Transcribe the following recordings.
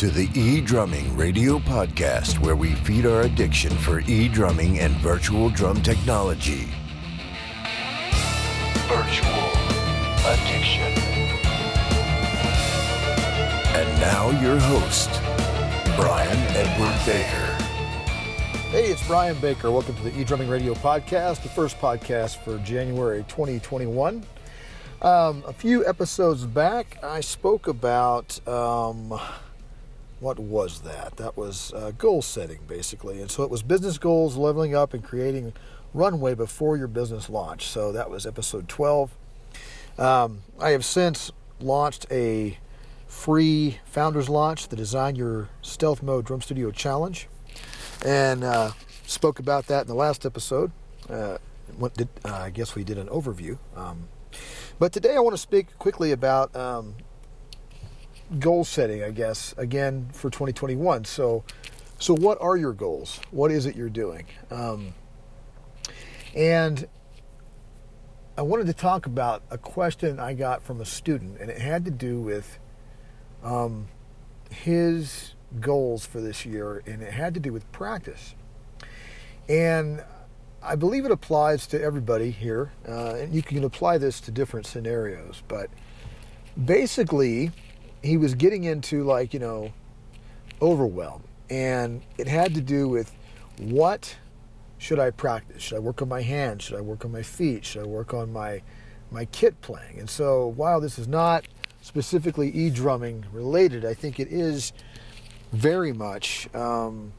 Welcome to the E Drumming Radio Podcast, where we feed our addiction for e drumming and virtual drum technology. Virtual addiction. And now, your host, Brian Edward Baker. Hey, it's Brian Baker. Welcome to the E Drumming Radio Podcast, the first podcast for January 2021. Um, a few episodes back, I spoke about um, what was that? That was uh, goal setting, basically. And so it was business goals, leveling up, and creating runway before your business launch. So that was episode 12. Um, I have since launched a free founders launch, the Design Your Stealth Mode Drum Studio Challenge, and uh, spoke about that in the last episode. Uh, did, uh, I guess we did an overview. Um, but today I want to speak quickly about um, goal setting, I guess, again for 2021. So, so what are your goals? What is it you're doing? Um, and I wanted to talk about a question I got from a student, and it had to do with um, his goals for this year, and it had to do with practice. And I believe it applies to everybody here, uh, and you can apply this to different scenarios. But basically, he was getting into like you know overwhelm, and it had to do with what should I practice? Should I work on my hands? Should I work on my feet? Should I work on my my kit playing? And so, while this is not specifically e drumming related, I think it is very much. Um,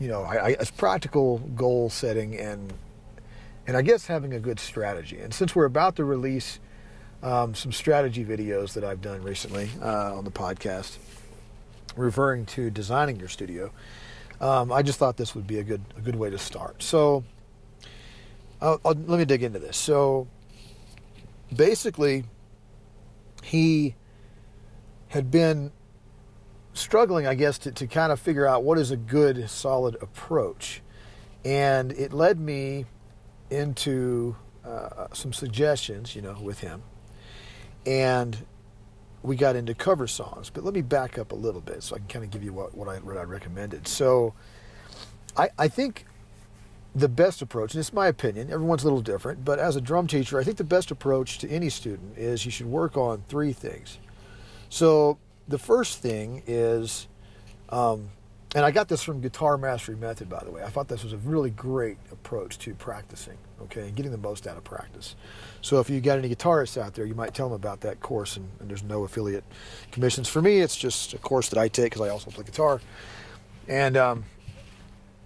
you know, I, I, it's practical goal setting and and I guess having a good strategy. And since we're about to release um, some strategy videos that I've done recently uh, on the podcast, referring to designing your studio, um, I just thought this would be a good a good way to start. So, I'll, let me dig into this. So, basically, he had been struggling, I guess, to, to kind of figure out what is a good, solid approach. And it led me into uh, some suggestions, you know, with him. And we got into cover songs. But let me back up a little bit so I can kind of give you what, what, I, what I recommended. So I, I think the best approach, and it's my opinion, everyone's a little different, but as a drum teacher, I think the best approach to any student is you should work on three things. So the first thing is, um, and I got this from Guitar Mastery Method, by the way. I thought this was a really great approach to practicing, okay, and getting the most out of practice. So if you got any guitarists out there, you might tell them about that course, and, and there's no affiliate commissions for me. It's just a course that I take because I also play guitar, and um,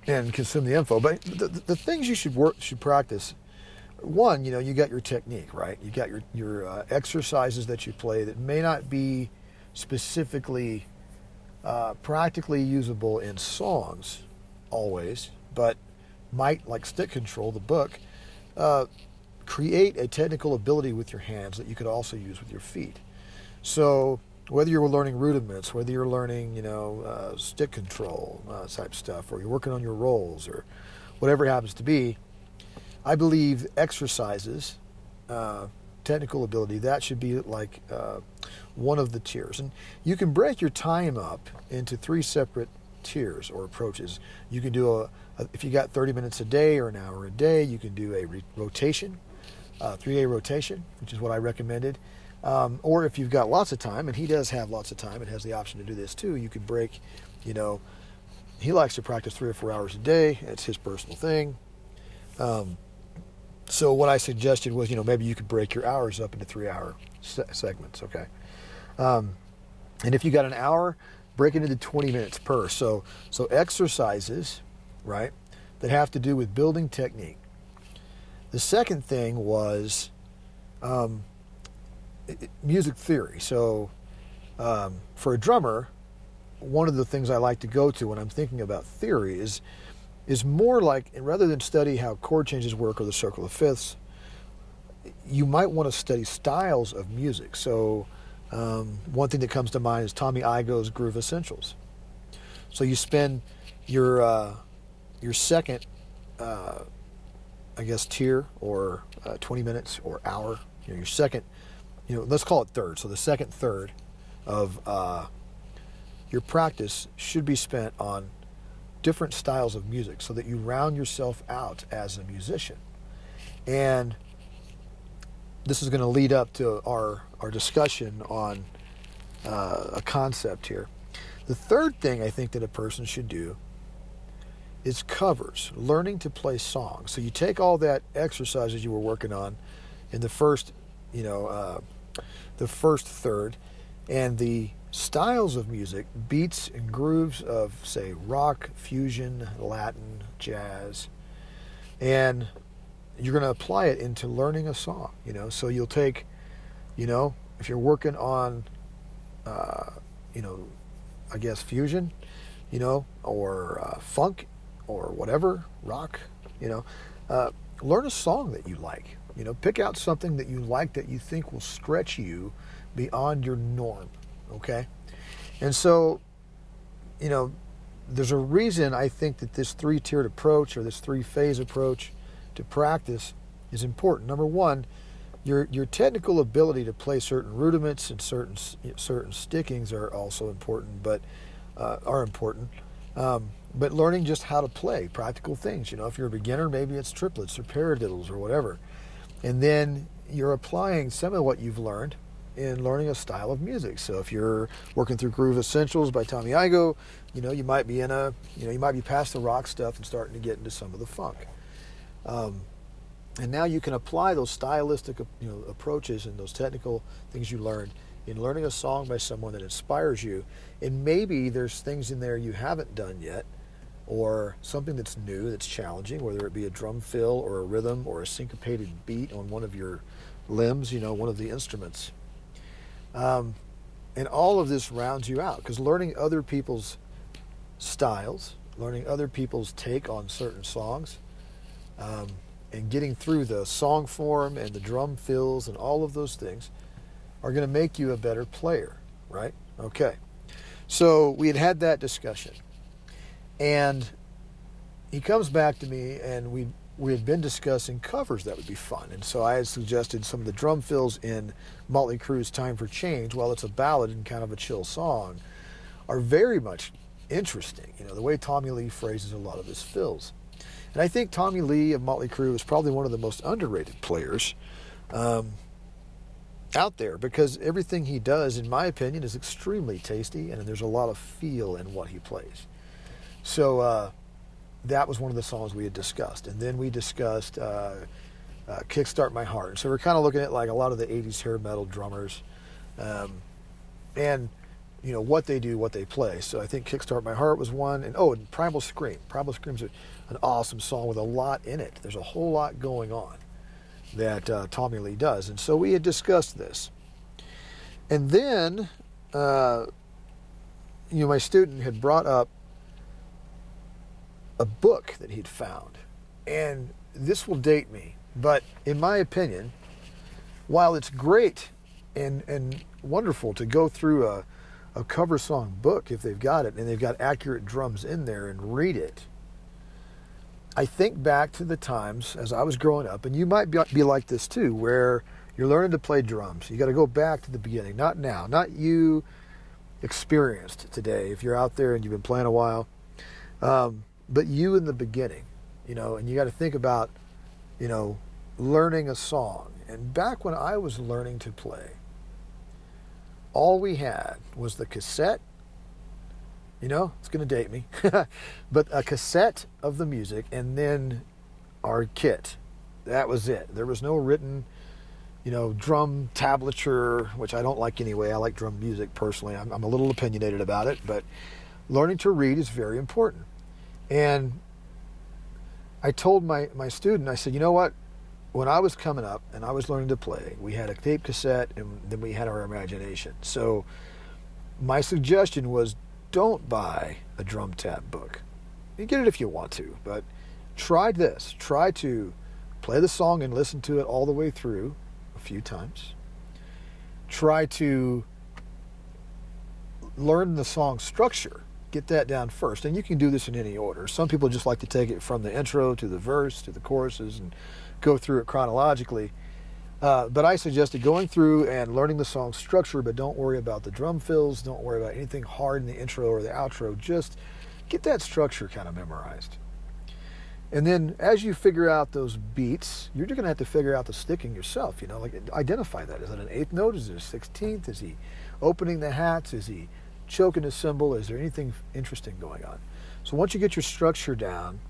and consume the info. But the, the things you should work should practice. One, you know, you got your technique, right? You got your your uh, exercises that you play that may not be specifically uh, practically usable in songs always, but might, like Stick Control, the book, uh, create a technical ability with your hands that you could also use with your feet. So whether you're learning rudiments, whether you're learning, you know, uh, stick control uh, type stuff, or you're working on your rolls, or whatever it happens to be, I believe exercises, uh, technical ability, that should be like uh, one of the tiers. And you can break your time up into three separate tiers or approaches. You can do a, a if you got 30 minutes a day or an hour a day, you can do a re- rotation, a three day rotation, which is what I recommended. Um, or if you've got lots of time, and he does have lots of time and has the option to do this too, you could break, you know, he likes to practice three or four hours a day. It's his personal thing. Um, so what I suggested was, you know, maybe you could break your hours up into three hour se- segments. Okay. Um, and if you got an hour, break it into 20 minutes per. So, so exercises, right, that have to do with building technique. The second thing was um, music theory. So, um, for a drummer, one of the things I like to go to when I'm thinking about theory is is more like rather than study how chord changes work or the circle of fifths, you might want to study styles of music. So um, one thing that comes to mind is Tommy Igoe's Groove Essentials. So you spend your uh, your second, uh, I guess, tier or uh, 20 minutes or hour. You know, your second, you know, let's call it third. So the second third, of uh, your practice should be spent on different styles of music so that you round yourself out as a musician. And this is going to lead up to our, our discussion on uh, a concept here. The third thing I think that a person should do is covers, learning to play songs. So you take all that exercises you were working on in the first, you know, uh, the first third, and the styles of music, beats and grooves of, say, rock, fusion, Latin, jazz, and you're going to apply it into learning a song. You know, so you'll take, you know, if you're working on, uh, you know, I guess fusion, you know, or uh, funk, or whatever, rock, you know, uh, learn a song that you like. You know, pick out something that you like that you think will stretch you beyond your norm. Okay, and so, you know, there's a reason I think that this three-tiered approach or this three-phase approach to practice is important. Number one, your your technical ability to play certain rudiments and certain certain stickings are also important, but uh, are important. Um, but learning just how to play practical things. You know, if you're a beginner, maybe it's triplets or paradiddles or whatever, and then you're applying some of what you've learned in learning a style of music. So if you're working through Groove Essentials by Tommy Igoe, you know, you might be in a, you know, you might be past the rock stuff and starting to get into some of the funk. Um, and now you can apply those stylistic you know, approaches and those technical things you learned in learning a song by someone that inspires you. And maybe there's things in there you haven't done yet, or something that's new, that's challenging, whether it be a drum fill or a rhythm or a syncopated beat on one of your limbs, you know, one of the instruments. Um, and all of this rounds you out because learning other people's styles, learning other people's take on certain songs, um, and getting through the song form and the drum fills and all of those things are going to make you a better player, right? Okay. So we had had that discussion. And he comes back to me and we we had been discussing covers that would be fun. And so I had suggested some of the drum fills in Motley Crue's Time for Change, while it's a ballad and kind of a chill song, are very much interesting. You know, the way Tommy Lee phrases a lot of his fills. And I think Tommy Lee of Motley Crue is probably one of the most underrated players um, out there because everything he does, in my opinion, is extremely tasty and there's a lot of feel in what he plays. So uh, that was one of the songs we had discussed. And then we discussed uh, uh, Kickstart My Heart. So we're kind of looking at like a lot of the 80s hair metal drummers. Um, and you know what they do, what they play. So I think "Kickstart My Heart" was one, and oh, and "Primal Scream." "Primal Scream's an awesome song with a lot in it. There's a whole lot going on that uh, Tommy Lee does, and so we had discussed this. And then, uh, you know, my student had brought up a book that he'd found, and this will date me, but in my opinion, while it's great and and wonderful to go through a a cover song book if they've got it and they've got accurate drums in there and read it. I think back to the times as I was growing up, and you might be, be like this too, where you're learning to play drums. You got to go back to the beginning, not now, not you experienced today. If you're out there and you've been playing a while, um, but you in the beginning, you know, and you got to think about, you know, learning a song. And back when I was learning to play, all we had was the cassette. You know, it's going to date me, but a cassette of the music and then our kit. That was it. There was no written, you know, drum tablature, which I don't like anyway. I like drum music personally. I'm, I'm a little opinionated about it, but learning to read is very important. And I told my, my student, I said, you know what? when I was coming up and I was learning to play, we had a tape cassette and then we had our imagination. So my suggestion was don't buy a drum tab book. You get it if you want to, but try this. Try to play the song and listen to it all the way through a few times. Try to learn the song structure. Get that down first. And you can do this in any order. Some people just like to take it from the intro to the verse to the choruses and go through it chronologically. Uh, but I suggested going through and learning the song structure, but don't worry about the drum fills. Don't worry about anything hard in the intro or the outro. Just get that structure kind of memorized. And then as you figure out those beats, you're just going to have to figure out the sticking yourself. You know, like identify that. Is it an eighth note? Is it a sixteenth? Is he opening the hats? Is he choking a cymbal? Is there anything interesting going on? So once you get your structure down,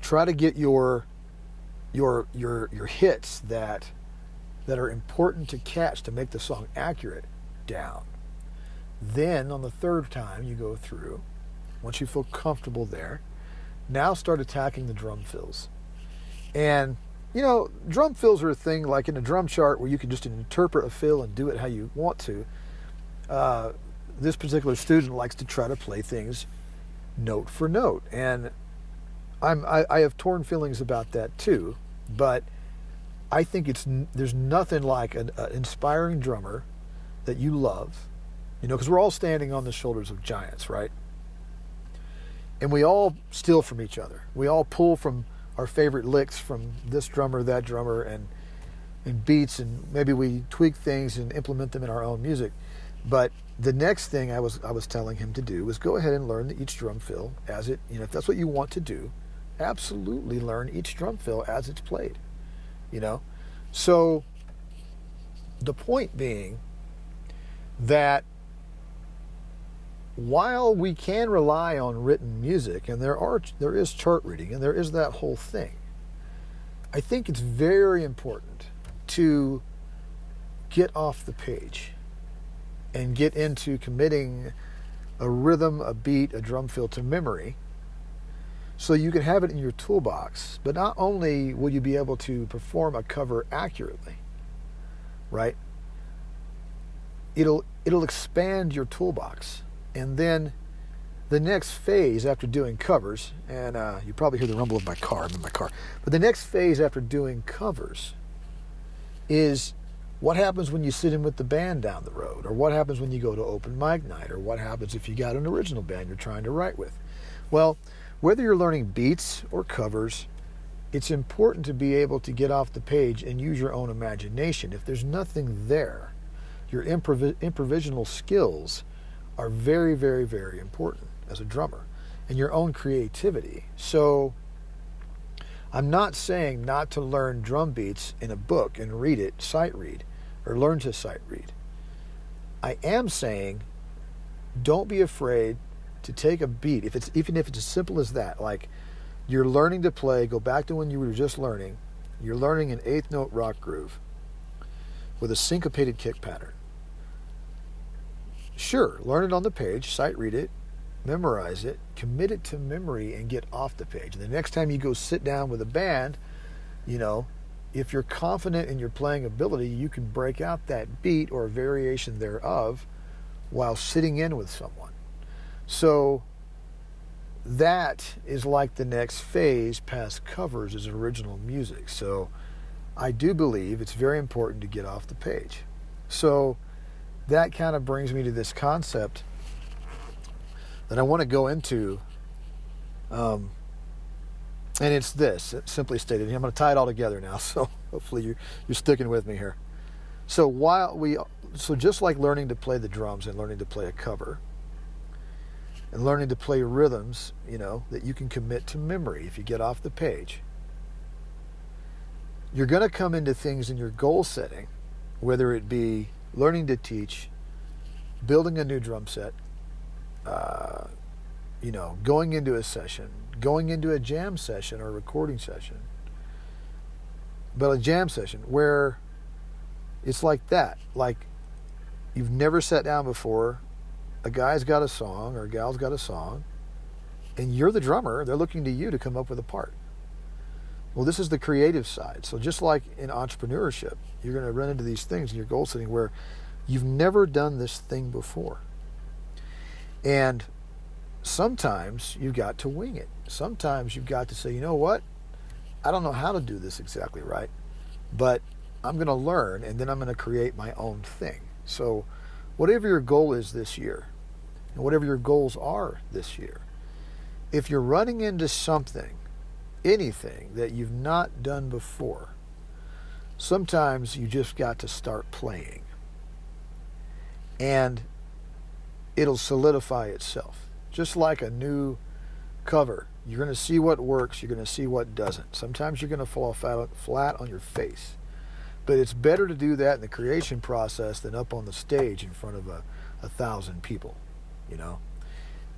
try to get your your your your hits that that are important to catch to make the song accurate down. Then on the third time you go through, once you feel comfortable there, now start attacking the drum fills. And you know, drum fills are a thing like in a drum chart where you can just interpret a fill and do it how you want to. Uh, this particular student likes to try to play things note for note, and I'm I, I have torn feelings about that too. But I think it's there's nothing like an, an inspiring drummer that you love, you know, because we're all standing on the shoulders of giants, right? And we all steal from each other. We all pull from our favorite licks from this drummer, that drummer, and and beats, and maybe we tweak things and implement them in our own music. But the next thing I was I was telling him to do was go ahead and learn each drum fill as it, you know, if that's what you want to do, absolutely learn each drum fill as it's played you know? So the point being that while we can rely on written music and there are there is chart reading and there is that whole thing i think it's very important to get off the page and get into committing a rhythm a beat a drum fill to memory so you can have it in your toolbox, but not only will you be able to perform a cover accurately, right? It'll it'll expand your toolbox, and then the next phase after doing covers, and uh, you probably hear the rumble of my car. I'm in my car, but the next phase after doing covers is what happens when you sit in with the band down the road, or what happens when you go to open mic night, or what happens if you got an original band you're trying to write with. Well whether you're learning beats or covers, it's important to be able to get off the page and use your own imagination. If there's nothing there, your improv- improvisational skills are very, very, very important as a drummer and your own creativity. So, I'm not saying not to learn drum beats in a book and read it, sight read, or learn to sight read. I am saying don't be afraid to take a beat, if it's even if it's as simple as that, like you're learning to play, go back to when you were just learning, you're learning an eighth note rock groove with a syncopated kick pattern. Sure, learn it on the page, sight read it, memorize it, commit it to memory, and get off the page. And the next time you go sit down with a band, you know, if you're confident in your playing ability, you can break out that beat or a variation thereof while sitting in with someone. So that is like the next phase past covers is original music. So I do believe it's very important to get off the page. So that kind of brings me to this concept that I want to go into. Um, and it's this, simply stated. I'm going to tie it all together now, so hopefully you're, you're sticking with me here. So while we, so just like learning to play the drums and learning to play a cover, and learning to play rhythms, you know, that you can commit to memory if you get off the page. You're going to come into things in your goal setting, whether it be learning to teach, building a new drum set, uh, you know, going into a session, going into a jam session or a recording session, but a jam session where it's like that. Like you've never sat down before a guy's got a song or a gal's got a song, and you're the drummer, they're looking to you to come up with a part. Well, this is the creative side. So, just like in entrepreneurship, you're going to run into these things in your goal setting where you've never done this thing before. And sometimes you've got to wing it. Sometimes you've got to say, you know what? I don't know how to do this exactly right, but I'm going to learn and then I'm going to create my own thing. So, whatever your goal is this year, and whatever your goals are this year, if you're running into something, anything that you've not done before, sometimes you just got to start playing. And it'll solidify itself. Just like a new cover. You're going to see what works, you're going to see what doesn't. Sometimes you're going to fall flat on your face. But it's better to do that in the creation process than up on the stage in front of a, a thousand people, you know?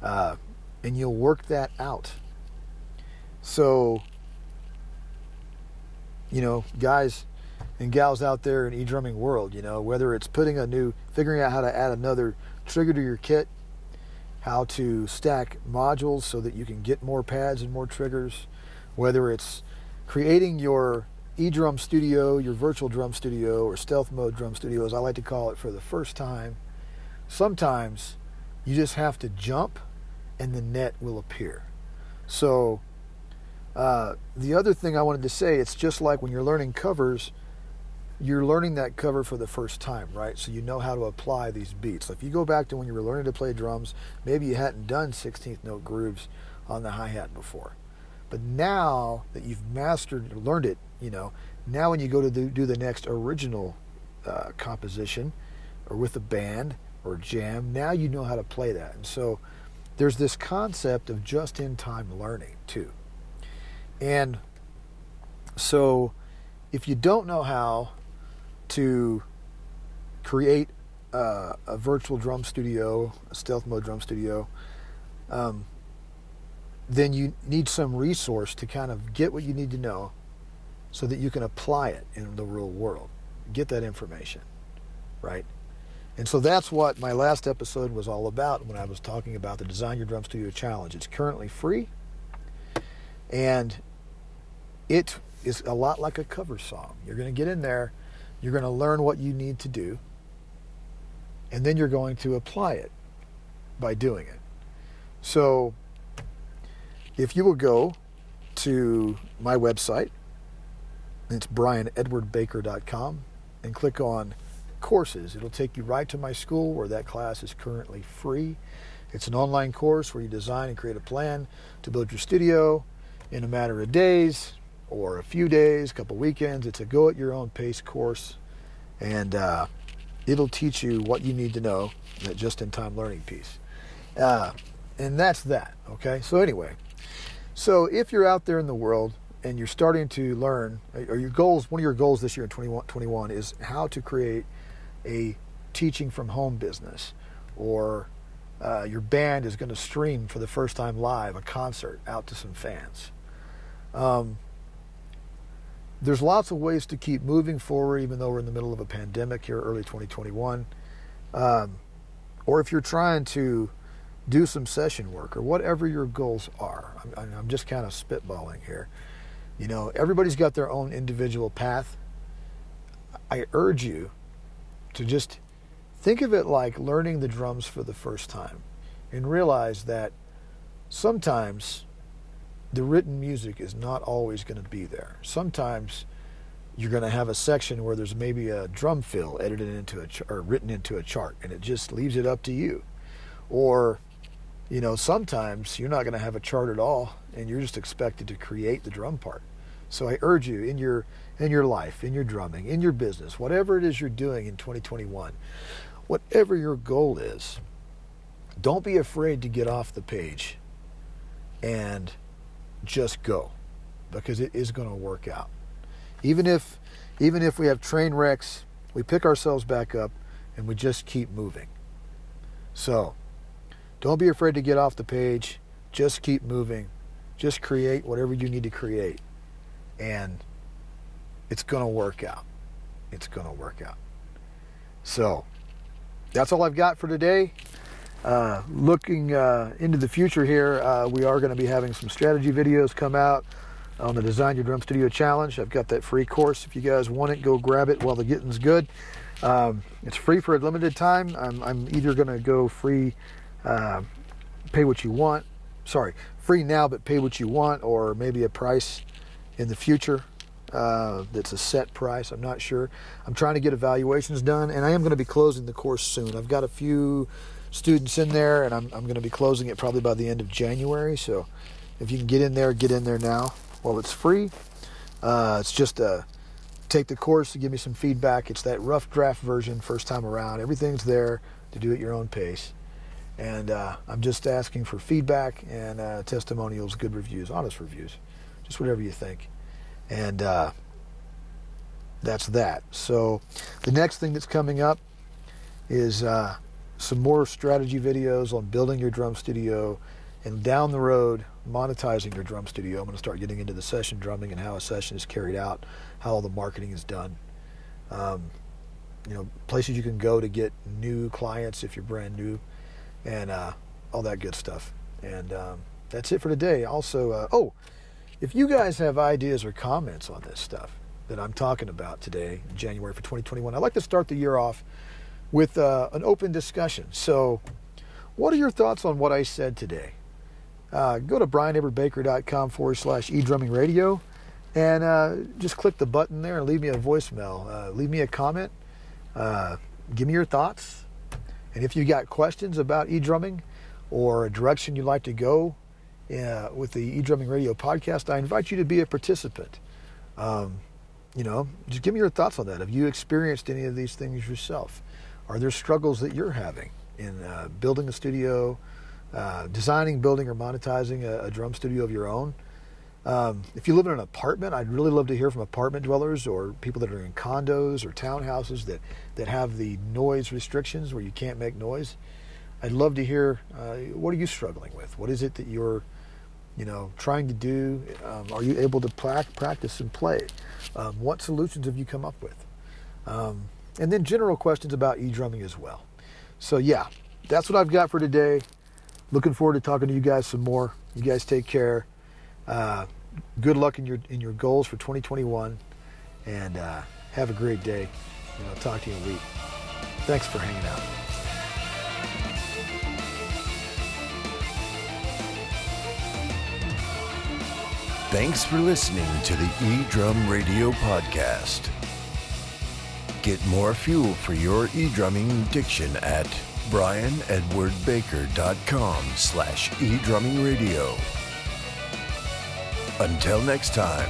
Uh, and you'll work that out. So, you know, guys and gals out there in e-drumming world, you know, whether it's putting a new, figuring out how to add another trigger to your kit, how to stack modules so that you can get more pads and more triggers, whether it's creating your e-drum studio, your virtual drum studio, or stealth mode drum studio, as I like to call it, for the first time. Sometimes you just have to jump and the net will appear. So, uh, the other thing I wanted to say, it's just like when you're learning covers, you're learning that cover for the first time, right? So you know how to apply these beats. So if you go back to when you were learning to play drums, maybe you hadn't done 16th note grooves on the hi hat before. But now that you've mastered, learned it, you know, now when you go to do, do the next original uh, composition or with a band or jam, now you know how to play that. And so there's this concept of just in time learning too. And so if you don't know how to create uh, a virtual drum studio, a stealth mode drum studio, um, then you need some resource to kind of get what you need to know so that you can apply it in the real world. Get that information, right? And so that's what my last episode was all about when I was talking about the Design Your Drum Studio Challenge. It's currently free and it is a lot like a cover song. You're going to get in there you're going to learn what you need to do, and then you're going to apply it by doing it. So, if you will go to my website, it's brianedwardbaker.com, and click on courses. It'll take you right to my school where that class is currently free. It's an online course where you design and create a plan to build your studio in a matter of days or a few days, a couple weekends. It's a go at your own pace course, and uh, it'll teach you what you need to know, that just in time learning piece. Uh, and that's that, okay? So, anyway, so if you're out there in the world and you're starting to learn, or your goals, one of your goals this year in 2021 is how to create a teaching from home business, or uh, your band is going to stream for the first time live a concert out to some fans. Um, there's lots of ways to keep moving forward, even though we're in the middle of a pandemic here, early 2021. Um, or if you're trying to do some session work or whatever your goals are, I'm, I'm just kind of spitballing here. You know, everybody's got their own individual path. I urge you to just think of it like learning the drums for the first time and realize that sometimes the written music is not always going to be there. Sometimes you're going to have a section where there's maybe a drum fill edited into a ch- or written into a chart, and it just leaves it up to you. Or, you know, sometimes you're not going to have a chart at all, and you're just expected to create the drum part. So I urge you in your in your life, in your drumming, in your business, whatever it is you're doing in 2021, whatever your goal is, don't be afraid to get off the page and just go because it is going to work out. Even if even if we have train wrecks, we pick ourselves back up and we just keep moving. So, don't be afraid to get off the page. Just keep moving. Just create whatever you need to create. And it's going to work out. It's going to work out. So, that's all I've got for today. Uh, looking uh, into the future here, uh, we are going to be having some strategy videos come out on the Design Your Drum Studio Challenge. I've got that free course. If you guys want it, go grab it while the getting's good. Um, it's free for a limited time. I'm, I'm either going to go free, uh, pay what you want. Sorry, free now, but pay what you want, or maybe a price in the future uh, that's a set price. I'm not sure. I'm trying to get evaluations done, and I am going to be closing the course soon. I've got a few students in there, and I'm, I'm going to be closing it probably by the end of January. So if you can get in there, get in there now while it's free. Uh, it's just a take the course to give me some feedback. It's that rough draft version, first time around. Everything's there to do at your own pace. And uh, I'm just asking for feedback and uh, testimonials, good reviews, honest reviews, just whatever you think. And uh, that's that. So the next thing that's coming up is uh, some more strategy videos on building your drum studio and down the road monetizing your drum studio. I'm going to start getting into the session drumming and how a session is carried out, how all the marketing is done. Um, you know, places you can go to get new clients if you're brand new, and uh, all that good stuff. And um, that's it for today. Also, uh, oh, if you guys have ideas or comments on this stuff that I'm talking about today, January for 2021, I'd like to start the year off with uh, an open discussion. So, what are your thoughts on what I said today? Uh, go to brianedwardbaker.com forward slash e-drumming radio and uh, just click the button there and leave me a voicemail. Uh, leave me a comment. Uh, give me your thoughts. And if you've got questions about e-drumming or a direction you'd like to go uh, with the e-drumming radio podcast, I invite you to be a participant. Um, you know, just give me your thoughts on that. Have you experienced any of these things yourself? Are there struggles that you're having in uh, building a studio, uh, designing, building, or monetizing a, a, drum studio of your own. Um, if you live in an apartment, I'd really love to hear from apartment dwellers or people that are in condos or townhouses that, that have the noise restrictions where you can't make noise. I'd love to hear uh, what are you struggling with? What is it that you're, you know, trying to do? Um, are you able to practice and play? Um, what solutions have you come up with? Um, and then general questions about e-drumming as well. So yeah, that's what I've got for today looking forward to talking to you guys some more. You guys take care. Uh, good luck in your in your goals for 2021, and uh, have a great day. And I'll talk to you in a week. Thanks for hanging out. Thanks for listening to the eDrum Radio Podcast. Get more fuel for your e-drumming addiction at brianedwardbaker.com slash eDrummingRadio. Until next time,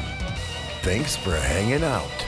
thanks for hanging out.